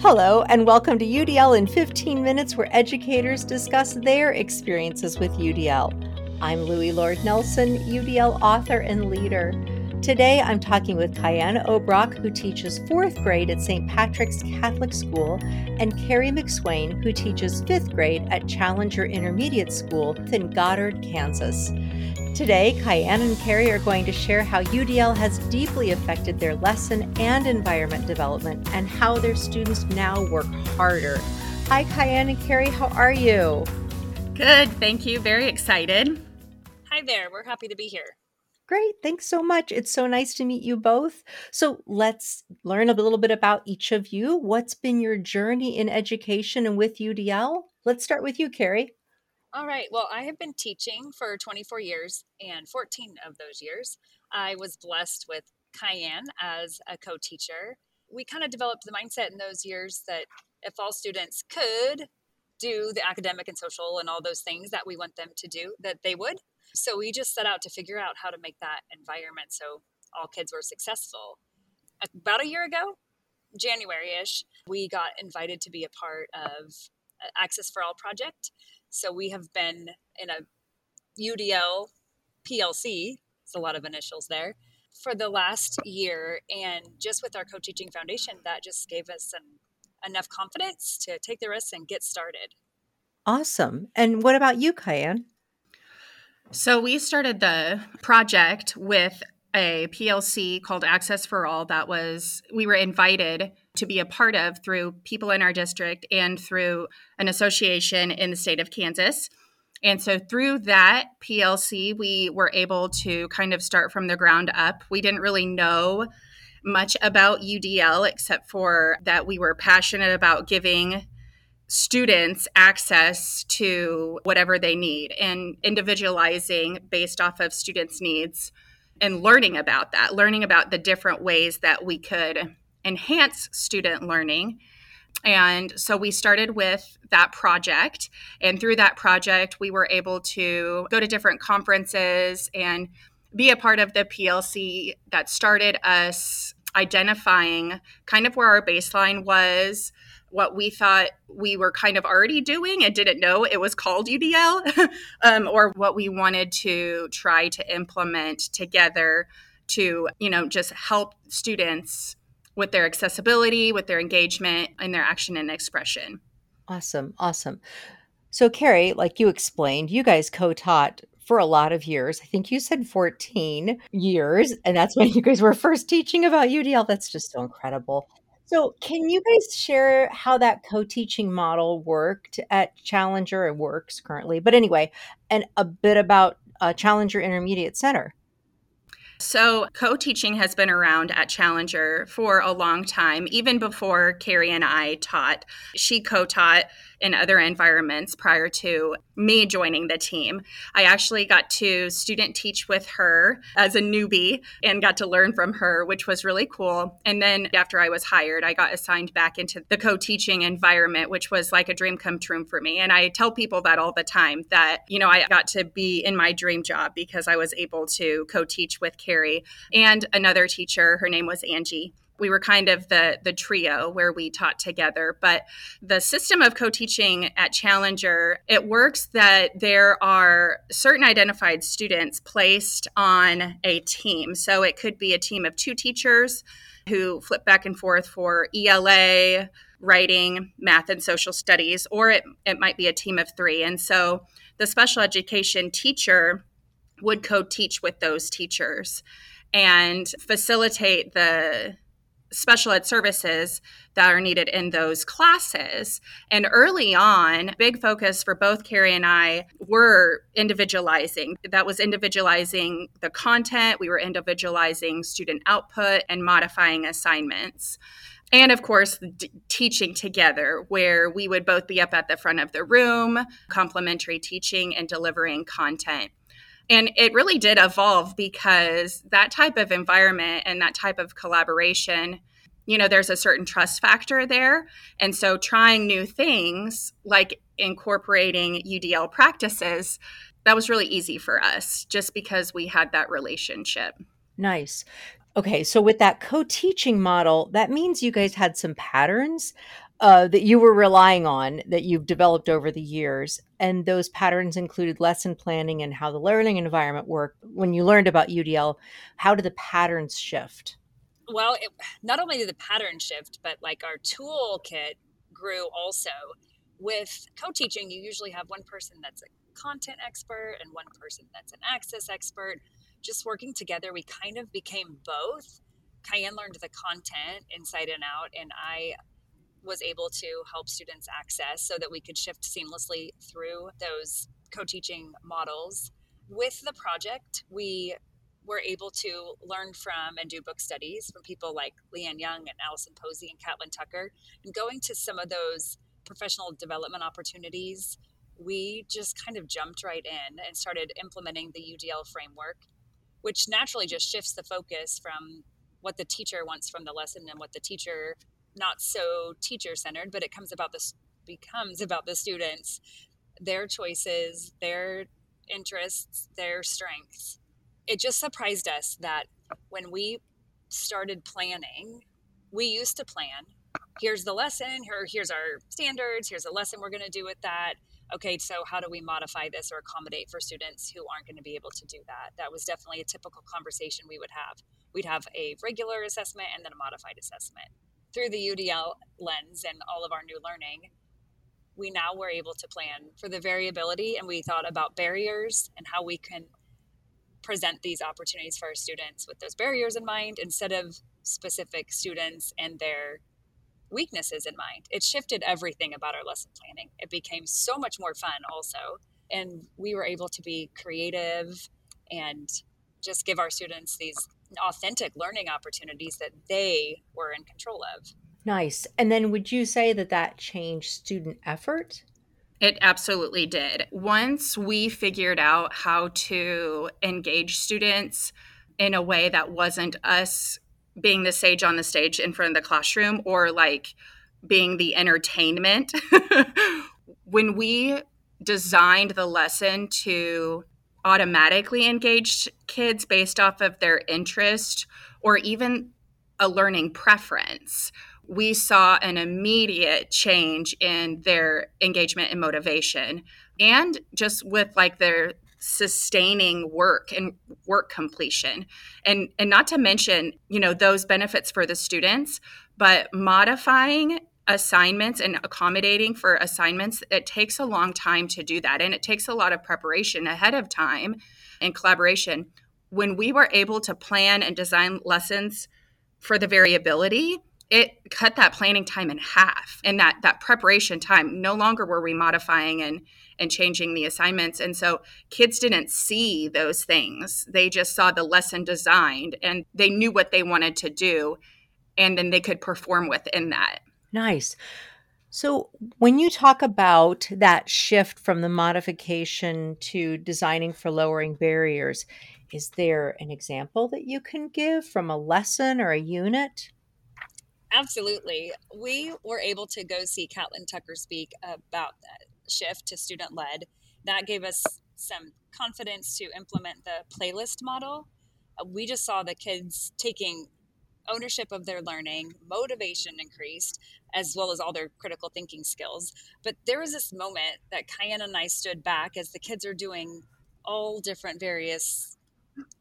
Hello, and welcome to UDL in 15 Minutes, where educators discuss their experiences with UDL. I'm Loui Lord Nelson, UDL author and leader. Today, I'm talking with Kyanne Obrock, who teaches fourth grade at St. Patrick's Catholic School, and Carrie McSwain, who teaches fifth grade at Challenger Intermediate School in Goddard, Kansas. Today, Kyanne and Carrie are going to share how UDL has deeply affected their lesson and environment development and how their students now work harder. Hi, Kyanne and Carrie, how are you? Good, thank you. Very excited. Hi there, we're happy to be here. Great. Thanks so much. It's so nice to meet you both. So let's learn a little bit about each of you. What's been your journey in education and with UDL? Let's start with you, Carrie. All right. Well, I have been teaching for 24 years, and 14 of those years, I was blessed with Kyanne as a co teacher. We kind of developed the mindset in those years that if all students could do the academic and social and all those things that we want them to do, that they would. So we just set out to figure out how to make that environment so all kids were successful. About a year ago, January ish, we got invited to be a part of uh, Access for All project. So we have been in a UDL PLC, it's a lot of initials there, for the last year. And just with our co teaching foundation, that just gave us an, enough confidence to take the risks and get started. Awesome. And what about you, Kyanne? So we started the project with a PLC called Access for All that was we were invited to be a part of through people in our district and through an association in the state of Kansas. And so through that PLC, we were able to kind of start from the ground up. We didn't really know much about UDL except for that we were passionate about giving students access to whatever they need and individualizing based off of students' needs and learning about that, learning about the different ways that we could enhance student learning. And so we started with that project. And through that project, we were able to go to different conferences and be a part of the PLC that started us identifying kind of where our baseline was, what we thought we were kind of already doing and didn't know it was called UDL, um, or what we wanted to try to implement together to, you know, just help students with their accessibility, with their engagement, and their action and expression. Awesome. Awesome. So, Carrie, like you explained, you guys co taught for a lot of years. I think you said 14 years, and that's when you guys were first teaching about UDL. That's just so incredible. So, can you guys share how that co teaching model worked at Challenger? It works currently, but anyway, and a bit about uh, Challenger Intermediate Center. So, co teaching has been around at Challenger for a long time, even before Carrie and I taught. She co taught in other environments prior to me joining the team. I actually got to student teach with her as a newbie and got to learn from her, which was really cool. And then after I was hired, I got assigned back into the co teaching environment, which was like a dream come true for me. And I tell people that all the time that, you know, I got to be in my dream job because I was able to co teach with Carrie and another teacher. Her name was Angie we were kind of the the trio where we taught together but the system of co-teaching at challenger it works that there are certain identified students placed on a team. So it could be a team of two teachers who flip back and forth for ela writing math and social studies or it, it might be a team of three. And so the special education teacher would co-teach with those teachers and facilitate the special ed services that are needed in those classes. And early on, big focus for both Carrie and I were individualizing. That was individualizing the content, we were individualizing student output and modifying assignments. And of course, d- teaching together, where we would both be up at the front of the room, complementary teaching and delivering content. And it really did evolve because that type of environment and that type of collaboration, you know, there's a certain trust factor there. And so trying new things like incorporating UDL practices, that was really easy for us just because we had that relationship. Nice. Okay, so with that co teaching model, that means you guys had some patterns uh, that you were relying on that you've developed over the years. And those patterns included lesson planning and how the learning environment worked. When you learned about UDL, how did the patterns shift? Well, it, not only did the pattern shift, but like our toolkit grew also. With co teaching, you usually have one person that's a content expert and one person that's an access expert. Just working together, we kind of became both. Kyanne learned the content inside and out, and I was able to help students access so that we could shift seamlessly through those co teaching models. With the project, we were able to learn from and do book studies from people like Lee Ann Jung and Allison Posey and Catlin Tucker. And going to some of those professional development opportunities, we just kind of jumped right in and started implementing the UDL framework, which naturally just shifts the focus from what the teacher wants from the lesson and what the teacher not so teacher centered, but it comes about this becomes about the students, their choices, their interests, their strengths. It just surprised us that when we started planning, we used to plan. Here's the lesson, here, here's our standards, here's a lesson we're going to do with that. Okay, so how do we modify this or accommodate for students who aren't going to be able to do that? That was definitely a typical conversation we would have. We'd have a regular assessment and then a modified assessment through the UDL lens and all of our new learning, we now were able to plan for the variability and we thought about barriers and how we can present these opportunities for our students with those barriers in mind instead of specific students and their weaknesses in mind. It shifted everything about our lesson planning. It became so much more fun also. And we were able to be creative and just give our students these authentic learning opportunities that they were in control of. Nice. And then would you say that that changed student effort? It absolutely did. Once we figured out how to engage students in a way that wasn't us being the sage on the stage in front of the classroom or like being the entertainment, when we designed the lesson to automatically engage kids based off of their interest or even a learning preference, we saw an immediate change in their engagement and motivation and just with like their sustaining work and work completion. And and not to mention you know those benefits for the students but modifying assignments and accommodating for assignments, it takes a long time to do that. And it takes a lot of preparation ahead of time and collaboration. When we were able to plan and design lessons for the variability, it cut that planning time in half and that that preparation time no longer were we modifying and and changing the assignments and so kids didn't see those things they just saw the lesson designed and they knew what they wanted to do and then they could perform within that Nice. So, when you talk about that shift from the modification to designing for lowering barriers, is there an example that you can give from a lesson or a unit? Absolutely. We were able to go see Catlin Tucker speak about that shift to student led. That gave us some confidence to implement the playlist model. We just saw the kids taking ownership of their learning, motivation increased, as well as all their critical thinking skills. But there was this moment that Kyanne and I stood back as the kids are doing all different various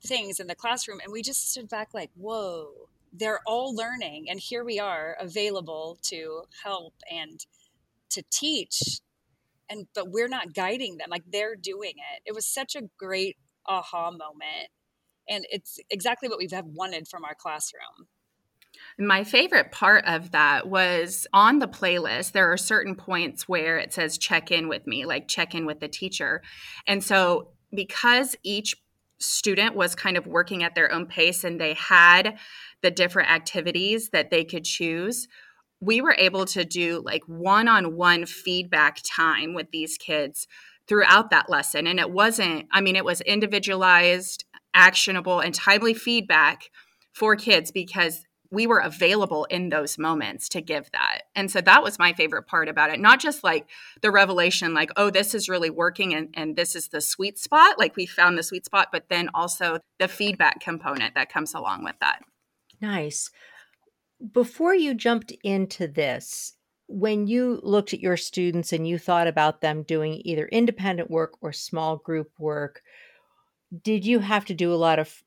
things in the classroom, and we just stood back like, whoa, they're all learning, and here we are available to help and to teach and but we're not guiding them like they're doing it. It was such a great aha moment and it's exactly what we've wanted from our classroom my favorite part of that was on the playlist, there are certain points where it says check in with me, like check in with the teacher. And so, because each student was kind of working at their own pace and they had the different activities that they could choose, we were able to do like one on one feedback time with these kids throughout that lesson. And it wasn't, I mean, it was individualized, actionable, and timely feedback for kids because we were available in those moments to give that. And so that was my favorite part about it. Not just like the revelation, like, oh, this is really working and, and this is the sweet spot, like we found the sweet spot, but then also the feedback component that comes along with that. Nice. Before you jumped into this, when you looked at your students and you thought about them doing either independent work or small group work, did you have to do a lot of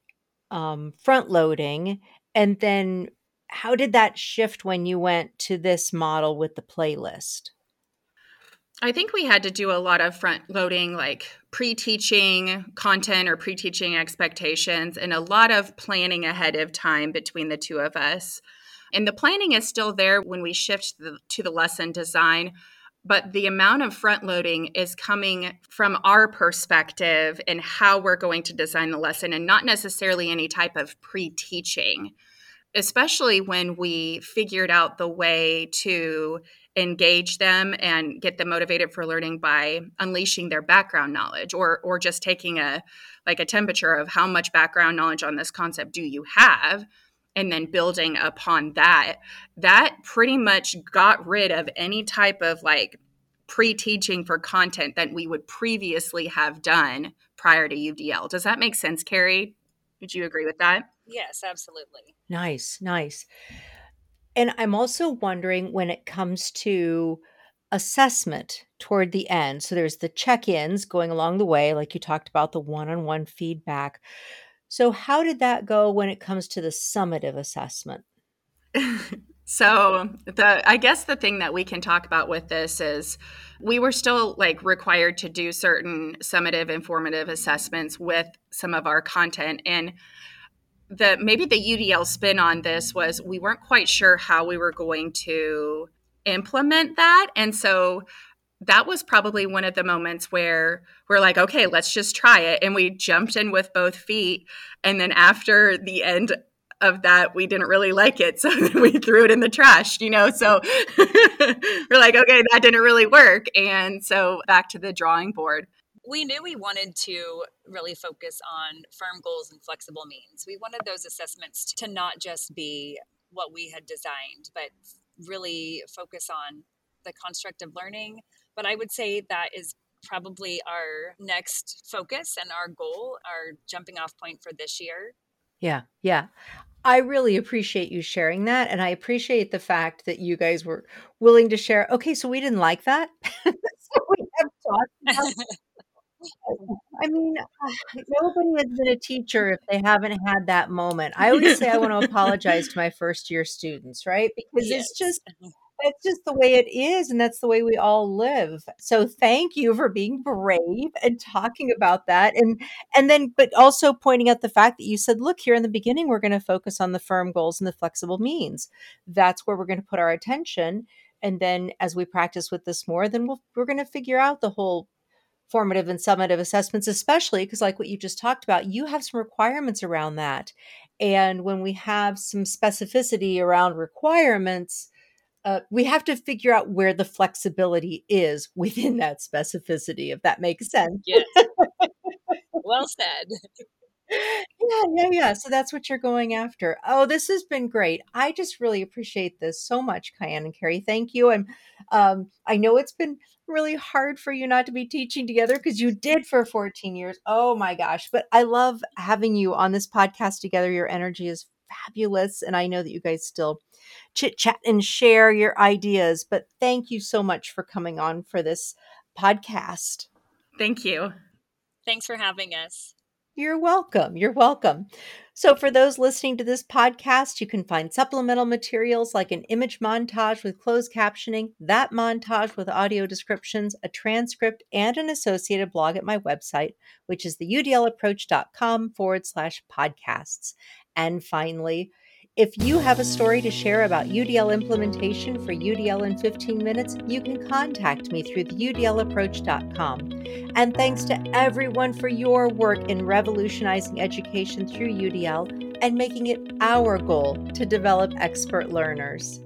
um, front loading? And then how did that shift when you went to this model with the playlist? I think we had to do a lot of front loading, like pre teaching content or pre teaching expectations, and a lot of planning ahead of time between the two of us. And the planning is still there when we shift the, to the lesson design, but the amount of front loading is coming from our perspective and how we're going to design the lesson and not necessarily any type of pre teaching, especially when we figured out the way to engage them and get them motivated for learning by unleashing their background knowledge or or just taking a like a temperature of how much background knowledge on this concept do you have and then building upon that that pretty much got rid of any type of like pre-teaching for content that we would previously have done prior to UDL. Does that make sense, Carrie? Would you agree with that? Yes, absolutely. Nice, nice. And I'm also wondering when it comes to assessment toward the end. So there's the check ins going along the way, like you talked about the one on one feedback. So, how did that go when it comes to the summative assessment? so, the I guess the thing that we can talk about with this is we were still like required to do certain summative informative assessments with some of our content and the maybe the UDL spin on this was we weren't quite sure how we were going to implement that and so that was probably one of the moments where we're like, okay, let's just try it. And we jumped in with both feet. And then after the end of that, we didn't really like it. So we threw it in the trash, you know? So we're like, okay, that didn't really work. And so back to the drawing board. We knew we wanted to really focus on firm goals and flexible means. We wanted those assessments to not just be what we had designed, but really focus on the construct of learning, but I would say that is probably our next focus and our goal, our jumping off point for this year. Yeah, yeah. I really appreciate you sharing that. And I appreciate the fact that you guys were willing to share. Okay, so we didn't like that. so we have talked I mean, nobody has been a teacher if they haven't had that moment. I always say I want to apologize to my first year students, right? Because yes. it's just that's just the way it is and that's the way we all live. So thank you for being brave and talking about that and and then but also pointing out the fact that you said look here in the beginning we're going to focus on the firm goals and the flexible means. That's where we're going to put our attention and then as we practice with this more then we'll, we're going to figure out the whole formative and summative assessments especially because like what you just talked about you have some requirements around that and when we have some specificity around requirements uh, we have to figure out where the flexibility is within that specificity, if that makes sense. Yes. well said. Yeah, yeah, yeah. So that's what you're going after. Oh, this has been great. I just really appreciate this so much, Kyanne and Carrie. Thank you. And um, I know it's been really hard for you not to be teaching together because you did for 14 years. Oh my gosh. But I love having you on this podcast together. Your energy is fabulous. And I know that you guys still chit chat and share your ideas. But thank you so much for coming on for this podcast. Thank you. Thanks for having us. You're welcome. You're welcome. So, for those listening to this podcast, you can find supplemental materials like an image montage with closed captioning, that montage with audio descriptions, a transcript, and an associated blog at my website, which is the udlapproach.com forward slash podcasts. And finally, if you have a story to share about UDL implementation for UDL in 15 minutes, you can contact me through the udlapproach.com. And thanks to everyone for your work in revolutionizing education through UDL and making it our goal to develop expert learners.